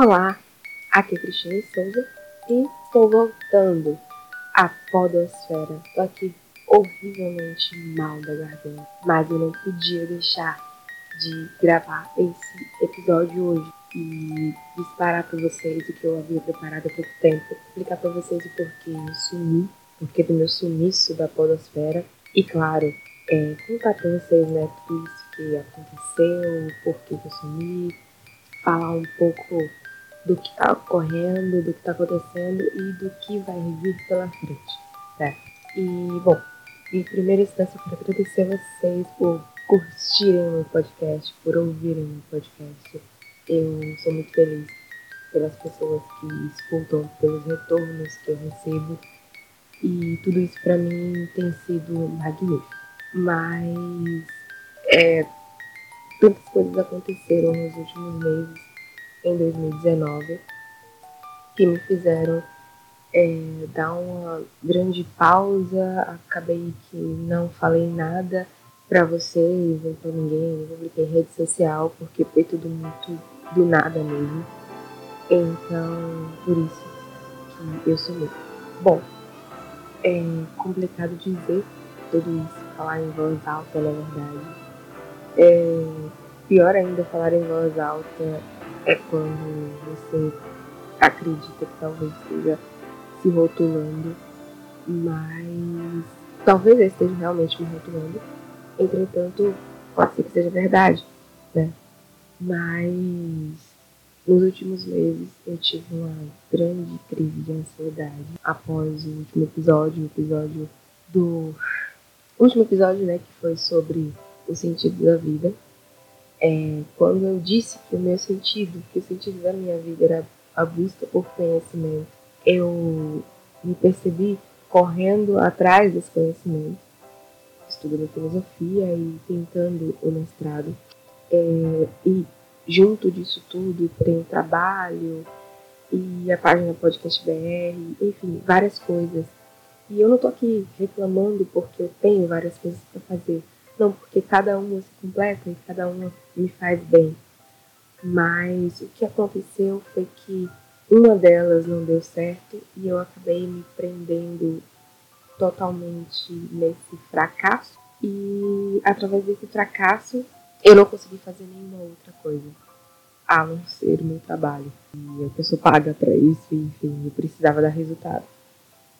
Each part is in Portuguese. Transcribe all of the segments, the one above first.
Olá, aqui é Cristiane Souza e estou voltando à Podosfera. Estou aqui horrivelmente mal da garganta, mas eu não podia deixar de gravar esse episódio hoje e disparar para vocês o que eu havia preparado há pouco tempo, explicar para vocês o porquê eu sumi, porquê do meu sumiço da Podosfera e, claro, é, contar para vocês né, tudo isso que aconteceu, porquê que eu sumi, falar um pouco do que está ocorrendo, do que está acontecendo e do que vai vir pela frente, certo? E, bom, em primeira instância, eu quero agradecer a vocês por curtirem o meu podcast, por ouvirem o meu podcast. Eu sou muito feliz pelas pessoas que escutam, pelos retornos que eu recebo. E tudo isso para mim tem sido magnífico. Mas é, tantas coisas aconteceram nos últimos meses em 2019 que me fizeram é, dar uma grande pausa. Acabei que não falei nada para vocês, nem para ninguém, não publiquei rede social porque foi tudo muito do nada mesmo. Então, por isso que eu sou Bom, é complicado dizer tudo isso, falar em voz alta, na verdade. É, pior ainda falar em voz alta é quando você acredita que talvez esteja se rotulando, mas talvez eu esteja realmente me rotulando. Entretanto, pode ser que seja verdade, né? Mas nos últimos meses eu tive uma grande crise de ansiedade após o último episódio, o episódio do o último episódio, né, que foi sobre o sentido da vida é, quando eu disse que o meu sentido, que o sentido da minha vida era a busca por conhecimento, eu me percebi correndo atrás desse conhecimento, estudando filosofia e tentando o mestrado. É, e junto disso tudo tem o trabalho e a página Podcast BR, enfim, várias coisas. E eu não tô aqui reclamando porque eu tenho várias coisas para fazer. Não, porque cada uma se completa e cada uma me faz bem. Mas o que aconteceu foi que uma delas não deu certo e eu acabei me prendendo totalmente nesse fracasso. E através desse fracasso eu não consegui fazer nenhuma outra coisa a não ser o meu trabalho. E a pessoa paga para isso, enfim, eu precisava dar resultado.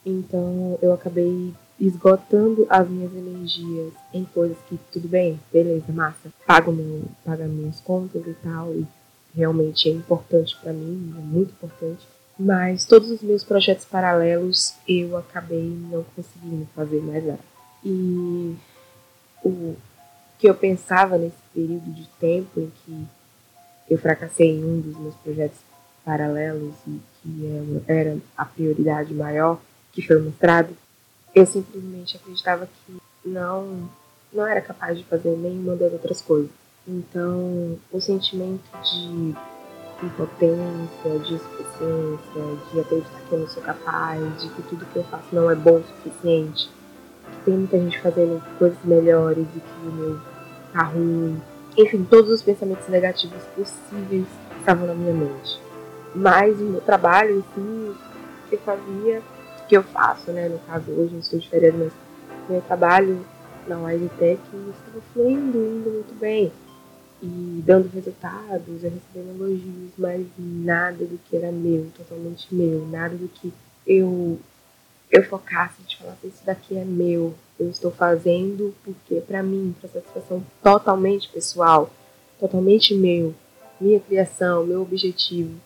Então eu acabei esgotando as minhas energias em coisas que tudo bem, beleza, massa, pago meu, pago minhas contas e tal, e realmente é importante para mim, é muito importante. Mas todos os meus projetos paralelos eu acabei não conseguindo fazer mais nada. E o que eu pensava nesse período de tempo em que eu fracassei em um dos meus projetos paralelos e que era a prioridade maior, que foi o mestrado, eu simplesmente acreditava que não, não era capaz de fazer nenhuma das outras coisas. Então, o sentimento de impotência, de insuficiência, de acreditar que eu não sou capaz, de que tudo que eu faço não é bom o suficiente, que tem muita gente fazendo coisas melhores e que o meu tá ruim. Enfim, todos os pensamentos negativos possíveis estavam na minha mente. Mas o meu trabalho que eu fazia, que eu faço, né? No caso, hoje eu estou de férias, mas meu trabalho na Wisetech estava fluindo, indo muito bem. E dando resultados, eu recebendo elogios, mas nada do que era meu, totalmente meu, nada do que eu eu focasse de falar isso daqui é meu, eu estou fazendo porque para mim, para satisfação totalmente pessoal, totalmente meu, minha criação, meu objetivo,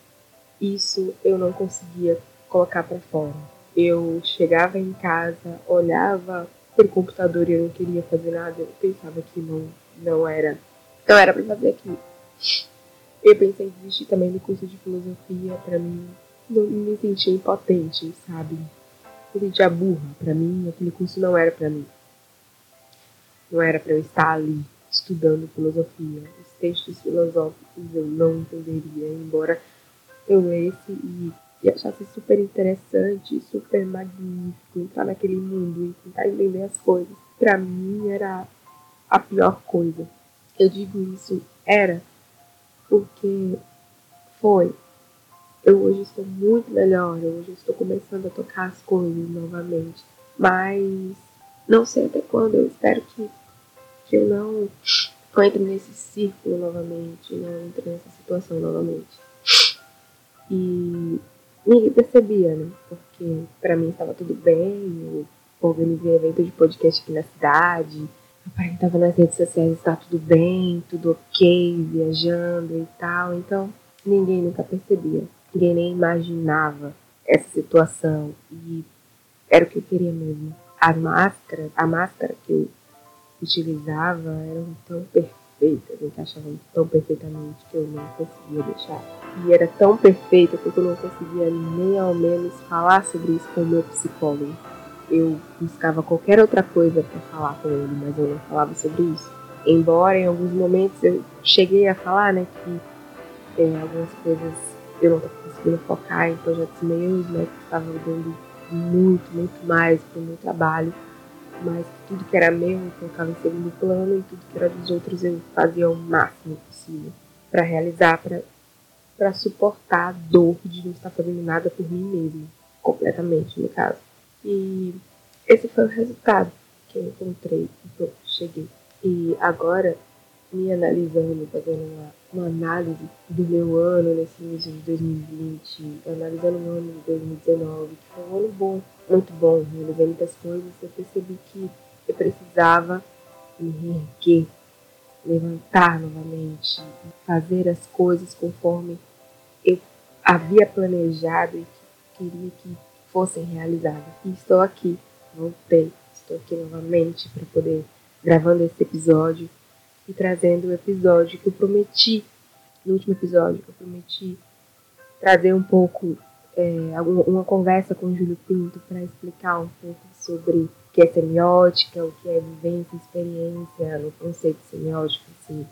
isso eu não conseguia colocar para fora eu chegava em casa, olhava pro computador e eu não queria fazer nada, eu pensava que não, não era, não era para fazer aquilo. Eu pensei em desistir também do curso de filosofia, para mim, não me sentia impotente, sabe? Me sentia burra, para mim, aquele curso não era para mim. Não era para eu estar ali estudando filosofia. Os textos filosóficos eu não entenderia, embora eu lesse e e achasse super interessante, super magnífico entrar naquele mundo e tentar entender as coisas. Para mim era a pior coisa. Eu digo isso era porque foi Eu hoje estou muito melhor, eu hoje estou começando a tocar as coisas novamente. Mas não sei até quando, eu espero que, que eu não entre nesse círculo novamente, não entre nessa situação novamente. E ninguém percebia, né? Porque para mim estava tudo bem, eu organizei evento de podcast aqui na cidade, aparentava nas redes sociais estar tudo bem, tudo ok, viajando e tal, então ninguém nunca percebia, ninguém nem imaginava essa situação e era o que eu queria mesmo. A máscara, a máscara que eu utilizava eram tão perfeitas, encaixavam tão perfeitamente que eu não conseguia deixar e era tão perfeita que eu não conseguia nem ao menos falar sobre isso com o meu psicólogo. Eu buscava qualquer outra coisa para falar com ele, mas eu não falava sobre isso. Embora em alguns momentos eu cheguei a falar, né, que é, algumas coisas eu não estava conseguindo focar em projetos meus, né, que estavam dando muito, muito mais para o meu trabalho, mas tudo que era meu eu colocava em segundo plano e tudo que era dos outros eu fazia o máximo possível para realizar, para suportar a dor de não estar fazendo nada por mim mesmo, completamente no caso. E esse foi o resultado que eu encontrei, que eu cheguei. E agora, me analisando, fazendo uma, uma análise do meu ano nesse início de 2020, analisando o ano de 2019, que foi um ano bom, muito bom, realizei muitas coisas, eu percebi que eu precisava me reerguer, levantar novamente, fazer as coisas conforme eu havia planejado e que queria que fossem realizadas. E estou aqui, voltei, estou aqui novamente para poder gravando esse episódio e trazendo o episódio que eu prometi, no último episódio, que eu prometi trazer um pouco, é, uma conversa com o Júlio Pinto para explicar um pouco sobre o que é semiótica, o que é vivência, experiência, no conceito semiótico, assim,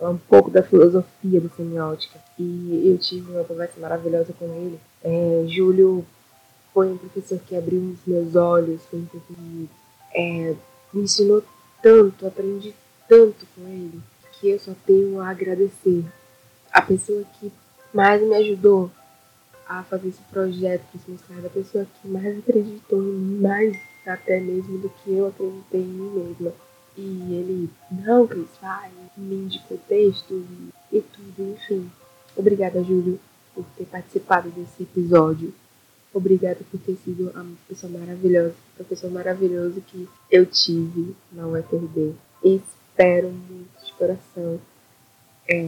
um pouco da filosofia do semiótica. E eu tive uma conversa maravilhosa com ele. É, Júlio foi um professor que abriu os meus olhos, foi um professor que é, me ensinou tanto, aprendi tanto com ele, que eu só tenho a agradecer. A pessoa que mais me ajudou a fazer esse projeto, esse mestrado, a pessoa que mais acreditou em mim, mais até mesmo do que eu acreditei em mim mesma. E ele, não, Cris, vai, me indicou texto e, e tudo, enfim. Obrigada, Júlio, por ter participado desse episódio. Obrigada por ter sido a pessoa maravilhosa, professor maravilhoso que eu tive na UFRB. Espero muito de coração é,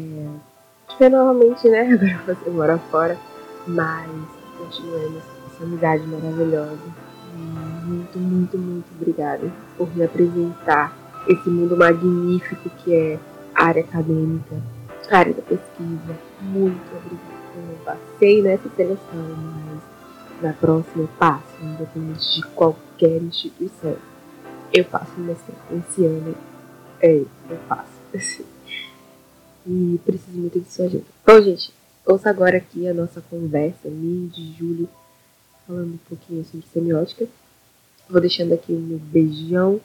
ver novamente, né? Agora você mora fora, mas continuemos essa amizade maravilhosa. Muito, muito, muito obrigada por me apresentar esse mundo magnífico que é a área acadêmica, a área da pesquisa. Muito obrigada. Eu não passei nessa seleção, mas na próxima eu passo, independente de qualquer instituição. Eu faço mestrado esse ano. É, eu faço. e preciso muito de sua ajuda. Bom, gente, ouça agora aqui a nossa conversa, minha de Júlio, falando um pouquinho sobre semiótica. Vou deixando aqui o meu beijão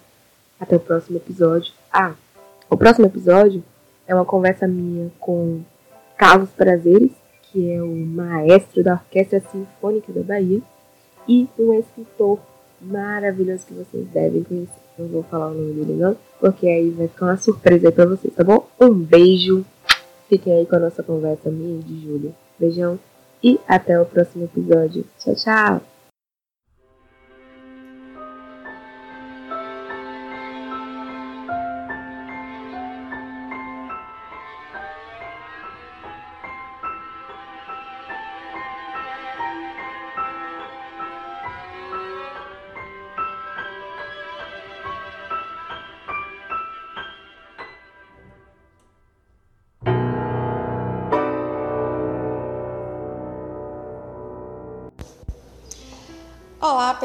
até o próximo episódio. Ah, o próximo episódio é uma conversa minha com Carlos Prazeres, que é o maestro da Orquestra Sinfônica da Bahia, e um escritor maravilhoso que vocês devem conhecer. Não vou falar o nome dele não, porque aí vai ficar uma surpresa aí pra vocês, tá bom? Um beijo. Fiquem aí com a nossa conversa minha de Júlia. Beijão e até o próximo episódio. Tchau, tchau!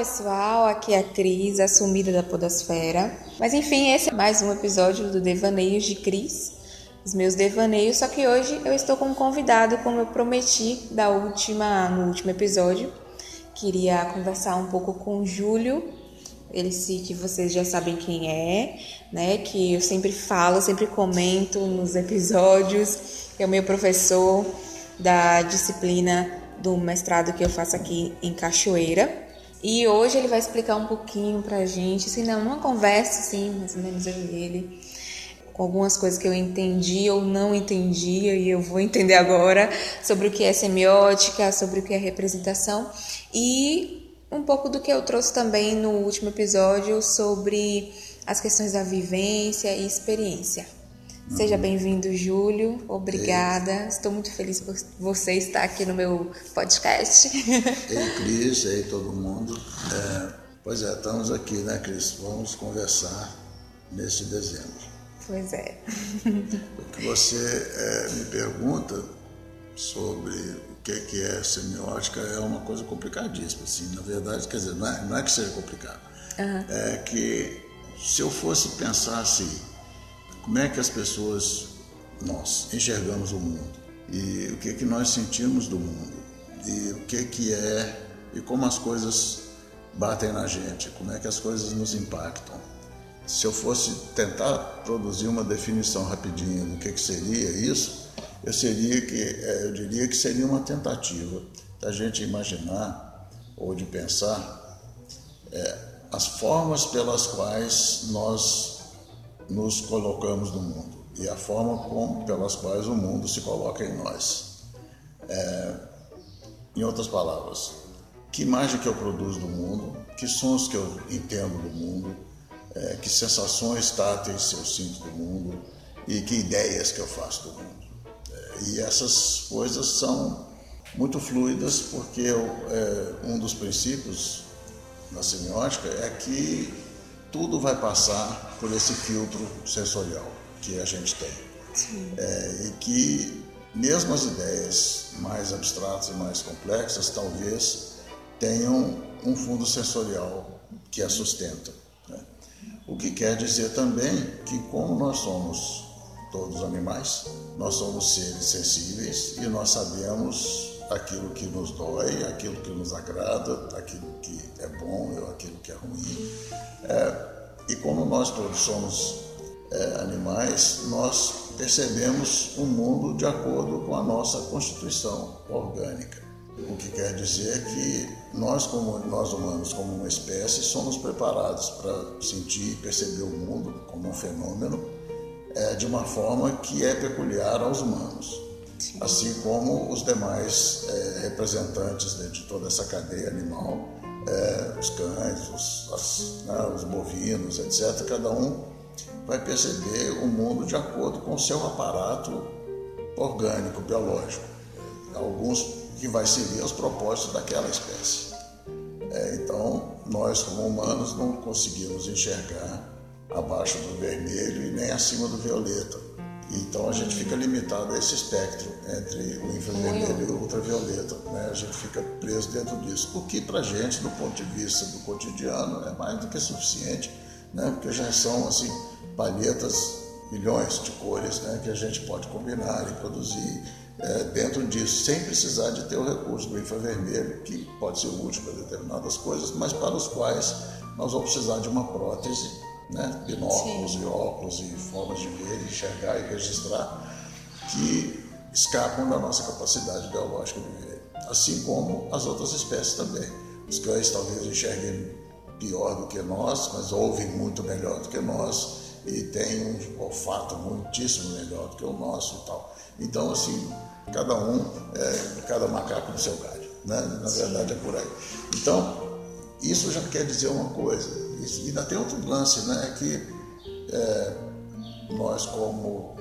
Pessoal, aqui é a Cris, a sumida da Podosfera. Mas enfim, esse é mais um episódio do Devaneios de Cris, os meus devaneios. Só que hoje eu estou com um convidado, como eu prometi da última, no último episódio. Queria conversar um pouco com o Júlio, ele se que vocês já sabem quem é, né? Que eu sempre falo, sempre comento nos episódios. É o meu professor da disciplina do mestrado que eu faço aqui em Cachoeira. E hoje ele vai explicar um pouquinho pra gente, assim, numa conversa, assim, mais ou menos eu e ele, com algumas coisas que eu entendi ou não entendia, e eu vou entender agora, sobre o que é semiótica, sobre o que é representação, e um pouco do que eu trouxe também no último episódio sobre as questões da vivência e experiência. Seja bem-vindo, Júlio. Obrigada. Ei. Estou muito feliz por você estar aqui no meu podcast. Ei, Cris, ei, todo mundo. É, pois é, estamos aqui, né, Cris? Vamos conversar neste dezembro. Pois é. O que você é, me pergunta sobre o que, que é semiótica é uma coisa complicadíssima. Assim, na verdade, quer dizer, não é, não é que seja complicado. Uhum. É que se eu fosse pensar assim, como é que as pessoas, nós, enxergamos o mundo? E o que, que nós sentimos do mundo? E o que, que é? E como as coisas batem na gente, como é que as coisas nos impactam. Se eu fosse tentar produzir uma definição rapidinha do que, que seria isso, eu, seria que, é, eu diria que seria uma tentativa da gente imaginar ou de pensar é, as formas pelas quais nós nos colocamos no mundo e a forma como, pelas quais o mundo se coloca em nós. É, em outras palavras, que imagem que eu produzo do mundo, que sons que eu entendo do mundo, é, que sensações táteis eu sinto do mundo e que ideias que eu faço do mundo. É, e essas coisas são muito fluidas porque eu, é, um dos princípios da semiótica é que tudo vai passar por esse filtro sensorial que a gente tem. É, e que mesmo as ideias mais abstratas e mais complexas talvez tenham um fundo sensorial que a sustenta. Né? O que quer dizer também que como nós somos todos animais, nós somos seres sensíveis e nós sabemos aquilo que nos dói, aquilo que nos agrada, aquilo que é bom ou aquilo que é ruim. É, e como nós todos somos é, animais, nós percebemos o mundo de acordo com a nossa constituição orgânica. O que quer dizer que nós, como nós humanos, como uma espécie, somos preparados para sentir e perceber o mundo como um fenômeno é, de uma forma que é peculiar aos humanos assim como os demais é, representantes de toda essa cadeia animal, é, os cães, os, as, né, os bovinos, etc. Cada um vai perceber o mundo de acordo com o seu aparato orgânico, biológico. Alguns que vai servir aos propósitos daquela espécie. É, então, nós como humanos não conseguimos enxergar abaixo do vermelho e nem acima do violeta então a gente fica limitado a esse espectro entre o infravermelho e o ultravioleta. Né? A gente fica preso dentro disso. O que para a gente, do ponto de vista do cotidiano, é mais do que suficiente, né? porque já são assim palhetas, milhões de cores né? que a gente pode combinar e produzir é, dentro disso, sem precisar de ter o recurso do infravermelho, que pode ser útil para determinadas coisas, mas para os quais nós vamos precisar de uma prótese né? binóculos Sim. e óculos e formas de ver, enxergar e registrar, que escapam da nossa capacidade biológica de ver, assim como as outras espécies também. Os cães talvez enxerguem pior do que nós, mas ouvem muito melhor do que nós e têm um olfato muitíssimo melhor do que o nosso e tal. Então, assim, cada um, é, cada macaco no seu galho, né? na verdade é por aí. Então, isso já quer dizer uma coisa, e ainda tem outro lance, né? É que é, nós, como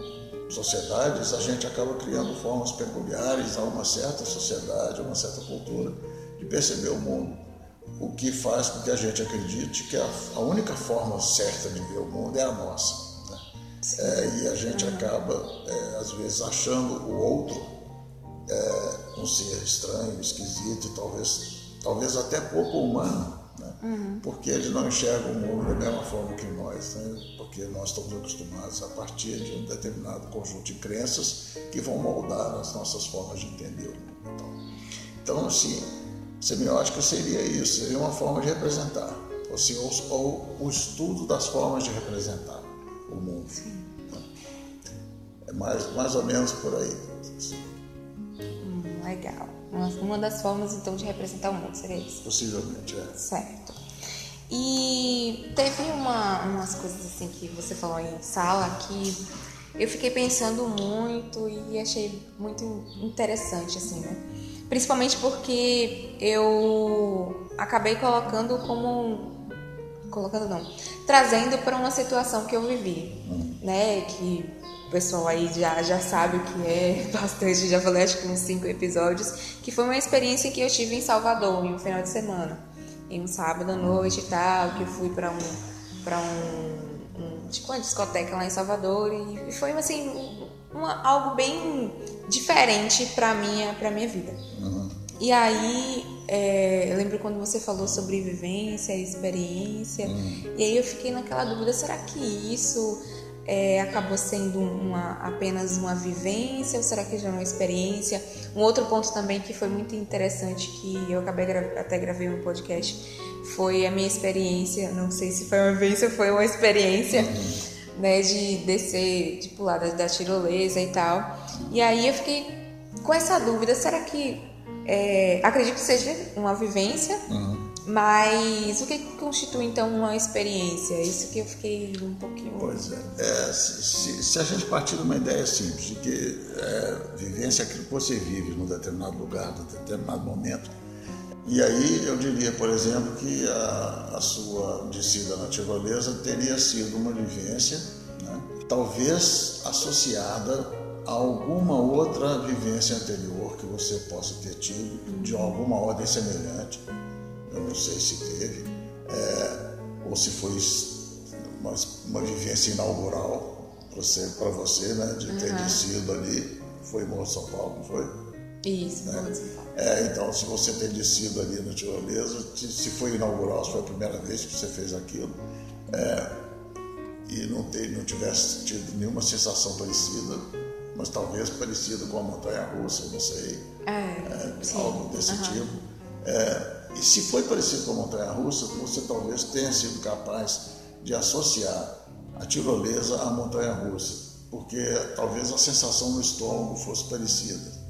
sociedades, a gente acaba criando formas peculiares a uma certa sociedade, a uma certa cultura de perceber o mundo. O que faz com que a gente acredite que a, a única forma certa de ver o mundo é a nossa. Né? É, e a gente acaba, é, às vezes, achando o outro é, um ser estranho, esquisito talvez, talvez até pouco humano? Uhum. porque eles não enxergam o mundo da mesma forma que nós, né? porque nós estamos acostumados a partir de um determinado conjunto de crenças que vão moldar as nossas formas de entender o mundo. Então, então assim, semiótica seria isso, seria uma forma de representar, ou, seja, ou, o estudo das formas de representar o mundo. Né? É mais, mais ou menos por aí. Hum, legal. Uma das formas, então, de representar o mundo, seria isso? Possivelmente, é. Certo. E teve uma, umas coisas assim que você falou em sala que eu fiquei pensando muito e achei muito interessante, assim, né? Principalmente porque eu acabei colocando como. Colocando não. Trazendo para uma situação que eu vivi, né? Que pessoal aí já, já sabe o que é bastante, já falei acho que uns cinco episódios, que foi uma experiência que eu tive em Salvador, em um final de semana. Em um sábado à noite e tal, que eu fui para um. Pra um, um tipo uma discoteca lá em Salvador e foi assim uma, algo bem diferente para minha para minha vida Uhum. e aí é, eu lembro quando você falou sobre vivência experiência e aí eu fiquei naquela dúvida será que isso é, acabou sendo uma, apenas uma vivência ou será que já é uma experiência um outro ponto também que foi muito interessante que eu acabei até gravei um podcast foi a minha experiência não sei se foi uma vivência ou foi uma experiência né, de descer, de pular da, da tirolesa e tal. E aí eu fiquei com essa dúvida, será que é, acredito que seja uma vivência, Uhum. Mas o que constitui então uma experiência? Isso que eu fiquei um pouquinho. Pois é. É, se, se- a gente partir de uma ideia simples, de que é, vivência é aquilo que você vive num determinado lugar, num determinado momento, e aí eu diria, por exemplo, que a, a sua descida na tirolesa teria sido uma vivência, né, talvez associada a alguma outra vivência anterior que você possa ter tido, de alguma ordem semelhante. Eu não sei se teve, é, ou se foi uma, uma vivência inaugural para você, né, de ter descido ali. Foi em São Paulo, não foi? Isso, né? vamos falar. É, então, se você ter descido ali no tirolesa, se se foi inaugural, se foi a primeira vez que você fez aquilo, é, e não, ter, não tivesse tido nenhuma sensação parecida, mas talvez parecida com a montanha-russa, não sei, É, é, algo desse Aham. tipo. É, e se foi parecido com a montanha-russa, você talvez tenha sido capaz de associar a tirolesa à montanha-russa, porque talvez a sensação no estômago fosse parecida.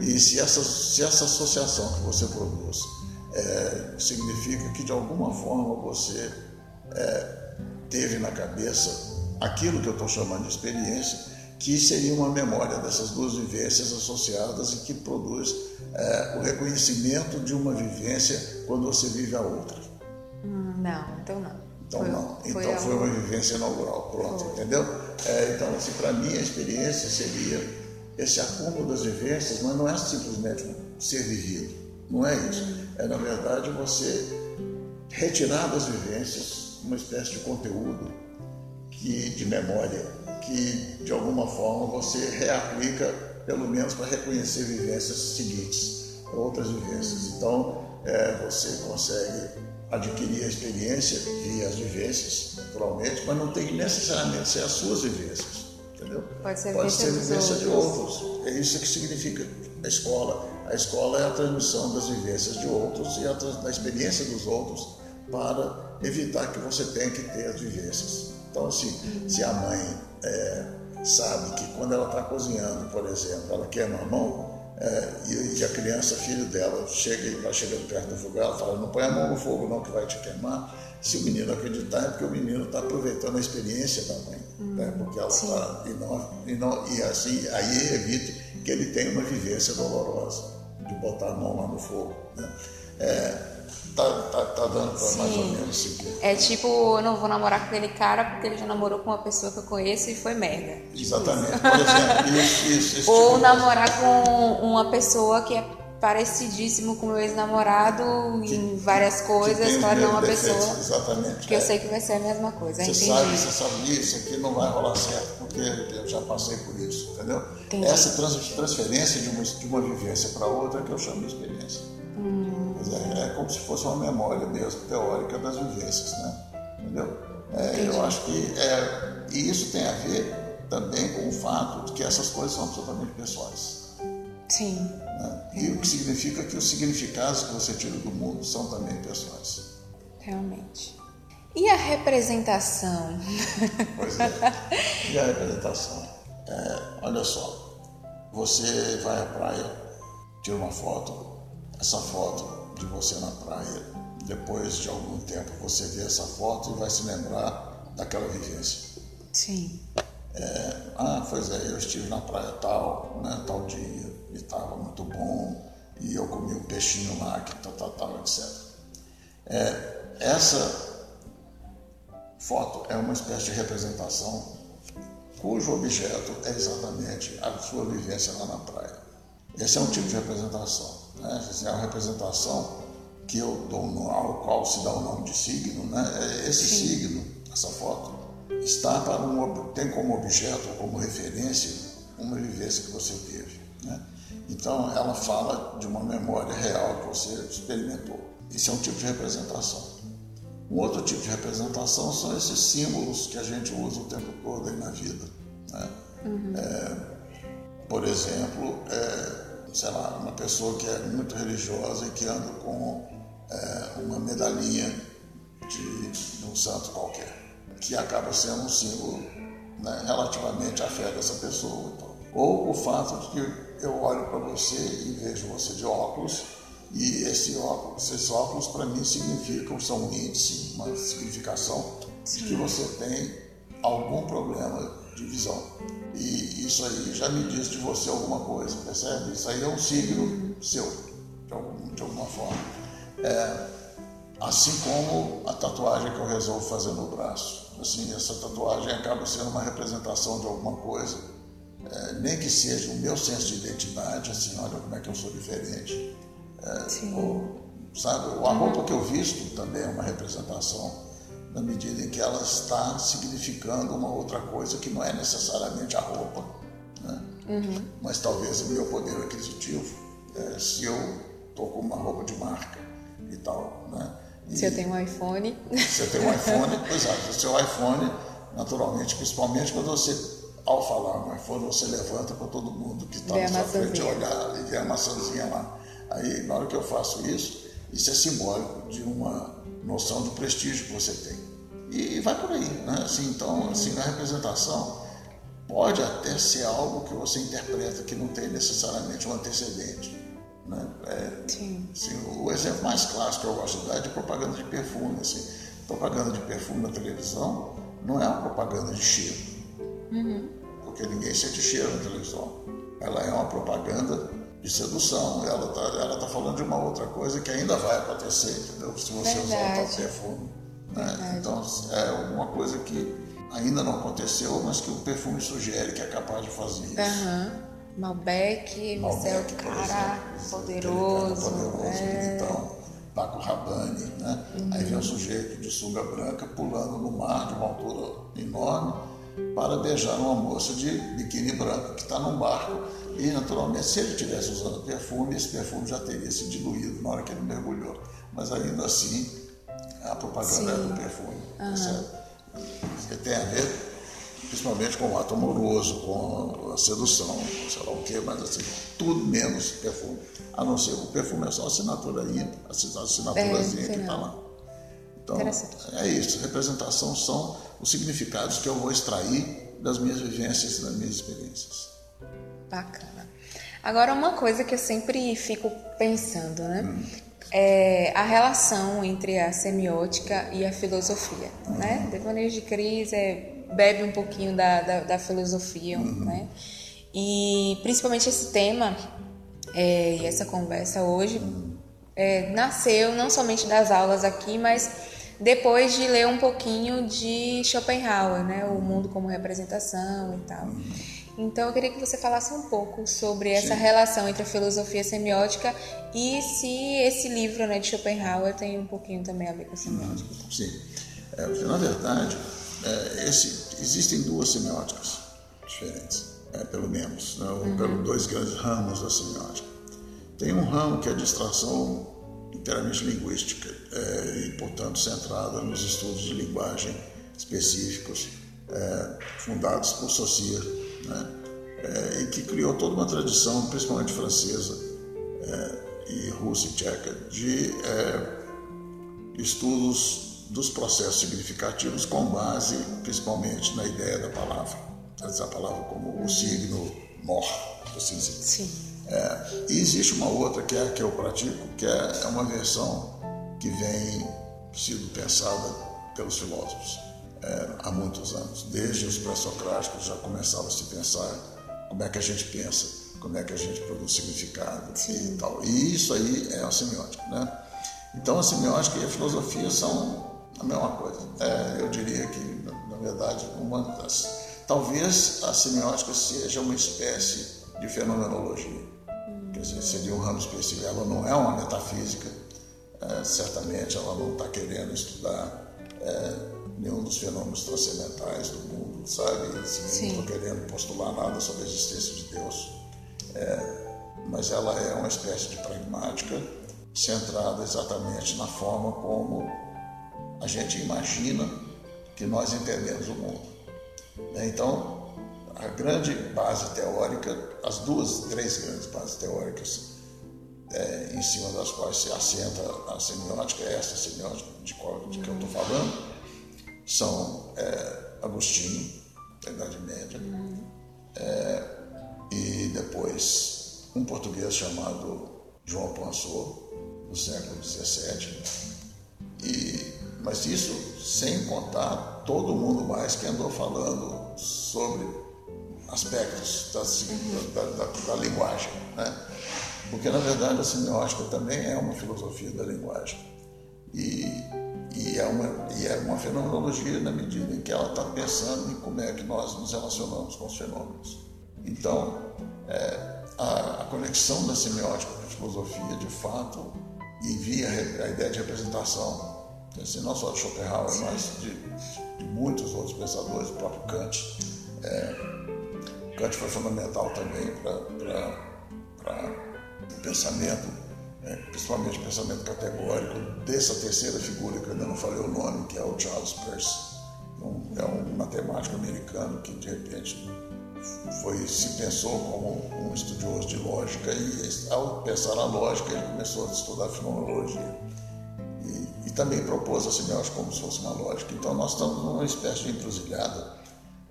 E se essa, se essa associação que você produz é, significa que de alguma forma você é, teve na cabeça aquilo que eu estou chamando de experiência, que seria uma memória dessas duas vivências associadas e que produz é, o reconhecimento de uma vivência quando você vive a outra. Hum, Não, então não. Então Foi- não, foi então foi algo- uma vivência inaugural, pronto, entendeu? É, então, assim, para mim a experiência seria esse acúmulo das vivências, mas não é simplesmente ser vivido, não é isso. É na verdade você retirar das vivências uma espécie de conteúdo que de memória que de alguma forma você reaplica pelo menos para reconhecer vivências seguintes, outras vivências. Então é, você consegue adquirir a experiência via as vivências, naturalmente, mas não tem que necessariamente ser as suas vivências, entendeu? Pode ser Pode ser vivência de outros. outros. É isso que significa a escola. A escola é a transmissão das vivências de outros e a da experiência dos outros para evitar que você tenha que ter as vivências. Então, assim, se a mãe é, sabe que quando ela está cozinhando, por exemplo, ela queima a mão, é, e, a criança, filho dela, chega e vai chegando perto do fogo, ela fala, não põe a mão no fogo não que vai te queimar. Se o menino acreditar, é porque o menino está aproveitando a experiência da mãe, né? porque ela está e não, e não e assim aí evite que ele tenha uma vivência dolorosa de botar a mão lá no fogo. Né? Tá, dando para mais ou menos seguir. É tipo, eu não vou namorar com aquele cara porque ele já namorou com uma pessoa que eu conheço e foi merda. Tipo Exatamente. Por exemplo, isso, isso, esse Ou tipo namorar com uma pessoa que é parecidíssimo com meu ex-namorado em várias coisas, os não uma mesmos defeitos, pessoa Exatamente. que eu é. sei que vai ser a mesma coisa. Você Entendi. sabe, você sabe isso aqui não vai rolar certo, porque eu já passei por isso, entendeu? Entendi. Essa trans- transferência de uma, de uma vivência para outra que eu chamo de experiência. Dizer, é como se fosse uma memória mesmo, teórica das vivências, né? Entendeu? É, eu acho que é, e isso tem a ver também com o fato de que essas coisas são absolutamente pessoais. Sim. né? E o que significa que os significados que você tira do mundo são também pessoais. Realmente. E a representação? Pois é. E a representação? É, olha só, você vai à praia tira uma foto, essa foto de você na praia, depois de algum tempo você vê essa foto e vai se lembrar daquela vivência. Sim. É, ah, pois é, eu estive na praia tal, né, tal dia, e estava muito bom, e eu comi um peixinho lá, que tal, tal, tal, etc. É, essa foto é uma espécie de representação cujo objeto é exatamente a sua vivência lá na praia. Esse é um tipo de representação. Né? Essa é uma representação que eu dou ao qual se dá o nome de signo. Né? Esse Sim. signo, essa foto, está para um, tem como objeto, como referência, uma vivência que você teve. Né? Então, ela fala de uma memória real que você experimentou. Esse é um tipo de representação. Um outro tipo de representação são esses símbolos que a gente usa o tempo todo aí na vida. Né? Uhum. É, por exemplo, é, sei lá, uma pessoa que é muito religiosa e que anda com é, uma medalhinha de, de um santo qualquer que acaba sendo um símbolo né, relativamente à fé dessa pessoa. Então. Ou o fato de que eu olho para você e vejo você de óculos e esse óculos, esses óculos para mim significam, são um índice, uma significação de que você tem algum problema de visão. E isso aí já me diz de você alguma coisa, percebe? Isso aí é um signo seu, de, algum, de alguma forma. É, assim como a tatuagem que eu resolvo fazer no braço assim, essa tatuagem acaba sendo uma representação de alguma coisa, é, nem que seja o meu senso de identidade, assim, olha como é que eu sou diferente. É, ou, sabe, a roupa que eu visto também é uma representação, na medida em que ela está significando uma outra coisa que não é necessariamente a roupa, né? uhum. mas talvez o meu poder aquisitivo, é, se eu estou com uma roupa de marca e tal, né? Se eu tenho um iPhone. Se eu tenho um iPhone, exato. É, o seu iPhone, naturalmente, principalmente quando você, ao falar no iPhone, você levanta para todo mundo que está na sua frente olhar e ver a maçãzinha lá. Aí, na hora que eu faço isso, isso é simbólico de uma noção do prestígio que você tem. E vai por aí, né? Assim, então, assim, na representação, pode até ser algo que você interpreta que não tem necessariamente um antecedente. Né? É, Sim. Assim, o exemplo mais clássico que eu gosto de dar é de propaganda de perfume. Assim. Propaganda de perfume na televisão não é uma propaganda de cheiro, uhum. porque ninguém sente cheiro na televisão. Ela é uma propaganda de sedução. Ela está ela tá falando de uma outra coisa que ainda vai acontecer, entendeu? Se você Verdade. usar o perfume. Né? Então, é uma coisa que ainda não aconteceu, mas que o perfume sugere que é capaz de fazer isso. Uhum. Malbec, Marcel Cara, poderoso. poderoso é... Então, Paco Rabanne, né? Uhum. Aí vem um sujeito de sunga branca pulando no mar de uma altura enorme para beijar uma moça de biquíni branco que está num barco. E, naturalmente, se ele estivesse usando perfume, esse perfume já teria se diluído na hora que ele mergulhou. Mas ainda assim, a propaganda Sim. é do perfume. Uhum. Tem a ver principalmente com o ato amoroso, com a sedução, sei lá o quê, mas assim, tudo menos perfume. A não ser o perfume é só a assinaturazinha, a assinaturazinha é, que está lá. Então, é isso. Representação são os significados que eu vou extrair das minhas vivências, das minhas experiências. Bacana. Agora, uma coisa que eu sempre fico pensando, né? Hum. É a relação entre a semiótica e a filosofia, né? uhum. né? Devaneios de Cris é bebe um pouquinho da, da, da filosofia, uhum. né? E principalmente esse tema é, e essa conversa hoje é, nasceu não somente das aulas aqui, mas depois de ler um pouquinho de Schopenhauer, né? O mundo como representação e tal. Então eu queria que você falasse um pouco sobre essa Sim. relação entre a filosofia semiótica e se esse livro né, de Schopenhauer tem um pouquinho também a ver com a semiótica. Sim. É, na verdade, é, esse, existem duas semióticas diferentes, é, pelo menos, né, uhum. pelos dois grandes ramos da semiótica. Tem um ramo que é a distração inteiramente linguística é, e, portanto, centrada nos estudos de linguagem específicos, é, fundados por Saussure, né, é, e que criou toda uma tradição, principalmente francesa e russa e tcheca, de estudos dos processos significativos com base principalmente na ideia da palavra. Essa palavra como o signo mor, assim dizer. Sim. É, e existe uma outra que é a que eu pratico, que é, é uma versão que vem sido pensada pelos filósofos é, há muitos anos. Desde os pré-socráticos já começava a se pensar como é que a gente pensa, como é que a gente produz significado Sim. e tal. E isso aí é a semiótica, né? Então a semiótica e a filosofia são a mesma coisa. É, eu diria que, na verdade, uma das... Talvez a semiótica seja uma espécie de fenomenologia. Seria um ramo específico. Ela não é uma metafísica, é, certamente ela não está querendo estudar é, nenhum dos fenômenos transcendentais do mundo, sabe? Não estou querendo postular nada sobre a existência de Deus. É, mas ela é uma espécie de pragmática centrada exatamente na forma como a gente imagina que nós entendemos o mundo. Né? Então, a grande base teórica, as duas, três grandes bases teóricas é, em cima das quais se assenta a semiótica, essa semiótica de, qual, de que eu estou falando, são é, Agostinho, da Idade Média, é, e depois um português chamado João Pansor, do século XVII, e, mas isso sem contar todo mundo mais que andou falando sobre aspectos da, da, da, da linguagem. Né? Porque, na verdade, a semiótica também é uma filosofia da linguagem. E, e, é, uma, e é uma fenomenologia na medida em que ela está pensando em como é que nós nos relacionamos com os fenômenos. Então, é, a, a, conexão da semiótica com a filosofia, de fato, envia a ideia de representação. Assim, não só de Schopenhauer, mas de, de muitos outros pensadores, o próprio Kant. É, Kant foi fundamental também para pensamento, né, principalmente o pensamento categórico, dessa terceira figura que eu ainda não falei o nome, que é o Charles Peirce. Então, é um matemático americano que, de repente, foi, se pensou como um estudioso de lógica e, ao pensar na lógica, ele começou a estudar fenomenologia. E, e também propôs a semiótica como se fosse uma lógica. Então, nós estamos numa espécie de encruzilhada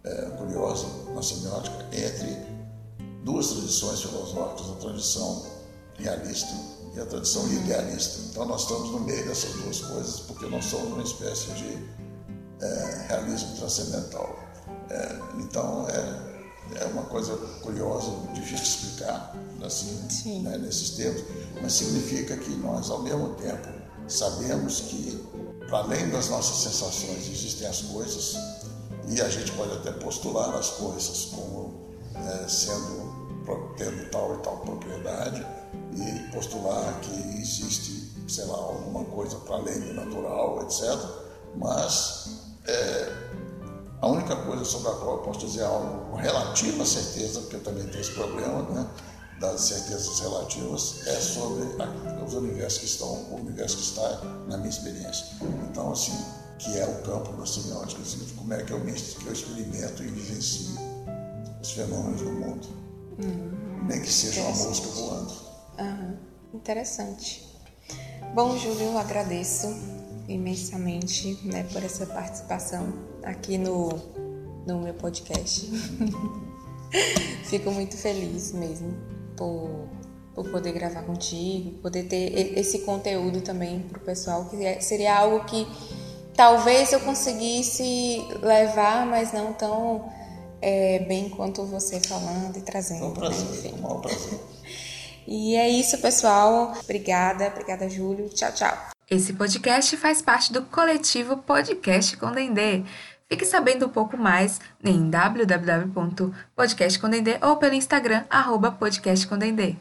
é, curiosa na semiótica entre duas tradições filosóficas, a tradição realista e a tradição idealista. Então nós estamos no meio dessas duas coisas porque nós somos uma espécie de é, realismo transcendental. É, então é, é uma coisa curiosa, difícil de explicar assim, né, nesses termos, mas significa que nós ao mesmo tempo sabemos que para além das nossas sensações existem as coisas e a gente pode até postular as coisas como é, sendo tendo tal e tal propriedade e postular que existe, sei lá, alguma coisa para além do natural, etc. Mas é, a única coisa sobre a qual eu posso dizer algo com relativa certeza, porque eu também tenho esse problema, né, das certezas relativas, é sobre os universos que estão, o universo que está na minha experiência. Então, assim, que é o campo da semiótica, assim, como é que eu, me, que eu experimento e vivencio os fenômenos do mundo. Hum, Nem que seja uma mosca voando. Uhum, interessante. Bom, Júlio, eu agradeço imensamente né, por essa participação aqui no, no meu podcast. Fico muito feliz mesmo por, por poder gravar contigo, poder ter esse conteúdo também para o pessoal, que é, seria algo que talvez eu conseguisse levar, mas não tão é, bem quanto você falando e trazendo. Um prazer, né? Enfim. um prazer. E é isso, pessoal. Obrigada, obrigada, Júlio. Tchau, tchau. Esse podcast faz parte do coletivo Podcast com Dendê. Fique sabendo um pouco mais em www.podcastcomdendê ou pelo Instagram, arroba podcastcomdendê.